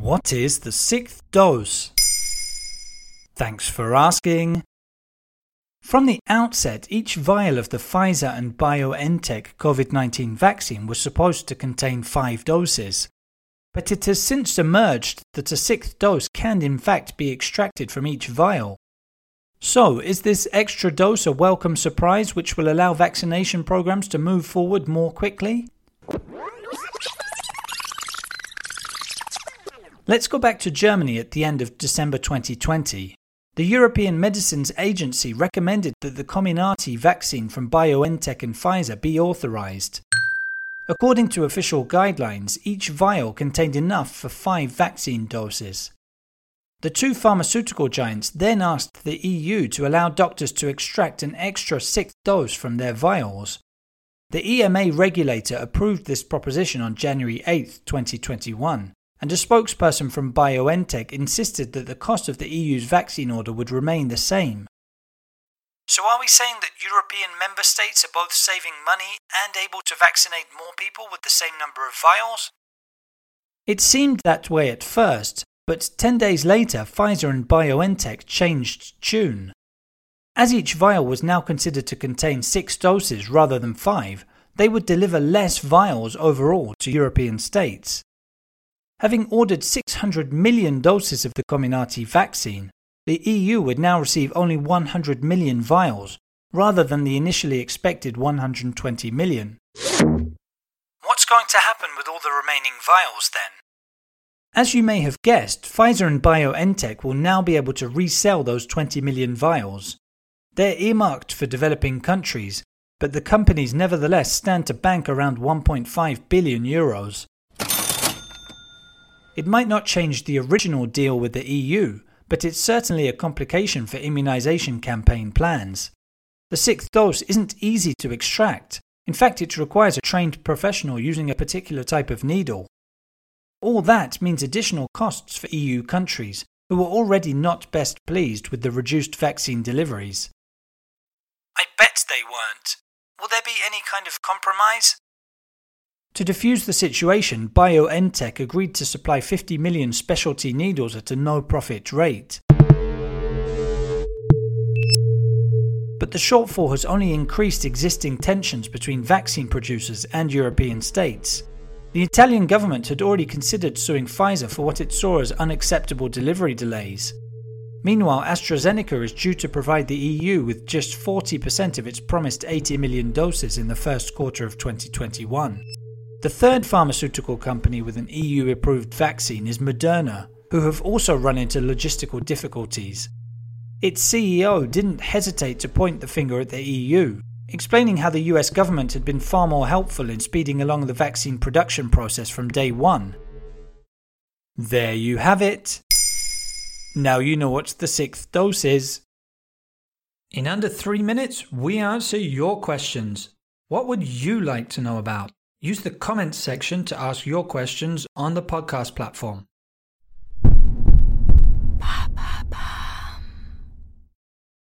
What is the sixth dose? Thanks for asking. From the outset, each vial of the Pfizer and BioNTech COVID 19 vaccine was supposed to contain five doses. But it has since emerged that a sixth dose can in fact be extracted from each vial. So, is this extra dose a welcome surprise which will allow vaccination programs to move forward more quickly? Let's go back to Germany at the end of December 2020. The European Medicines Agency recommended that the Comirnaty vaccine from BioNTech and Pfizer be authorized. According to official guidelines, each vial contained enough for five vaccine doses. The two pharmaceutical giants then asked the EU to allow doctors to extract an extra sixth dose from their vials. The EMA regulator approved this proposition on January 8, 2021 and a spokesperson from BioNTech insisted that the cost of the EU's vaccine order would remain the same. So, are we saying that European member states are both saving money and able to vaccinate more people with the same number of vials? It seemed that way at first, but 10 days later, Pfizer and BioNTech changed tune. As each vial was now considered to contain six doses rather than five, they would deliver less vials overall to European states. Having ordered 600 million doses of the Comirnaty vaccine, the EU would now receive only 100 million vials, rather than the initially expected 120 million. What's going to happen with all the remaining vials then? As you may have guessed, Pfizer and BioNTech will now be able to resell those 20 million vials. They're earmarked for developing countries, but the companies nevertheless stand to bank around 1.5 billion euros. It might not change the original deal with the EU, but it's certainly a complication for immunization campaign plans. The sixth dose isn't easy to extract. In fact, it requires a trained professional using a particular type of needle. All that means additional costs for EU countries, who are already not best pleased with the reduced vaccine deliveries. I bet they weren't. Will there be any kind of compromise? To defuse the situation, BioNTech agreed to supply 50 million specialty needles at a no profit rate. But the shortfall has only increased existing tensions between vaccine producers and European states. The Italian government had already considered suing Pfizer for what it saw as unacceptable delivery delays. Meanwhile, AstraZeneca is due to provide the EU with just 40% of its promised 80 million doses in the first quarter of 2021. The third pharmaceutical company with an EU approved vaccine is Moderna, who have also run into logistical difficulties. Its CEO didn't hesitate to point the finger at the EU, explaining how the US government had been far more helpful in speeding along the vaccine production process from day one. There you have it. Now you know what the sixth dose is. In under three minutes, we answer your questions. What would you like to know about? Use the comments section to ask your questions on the podcast platform.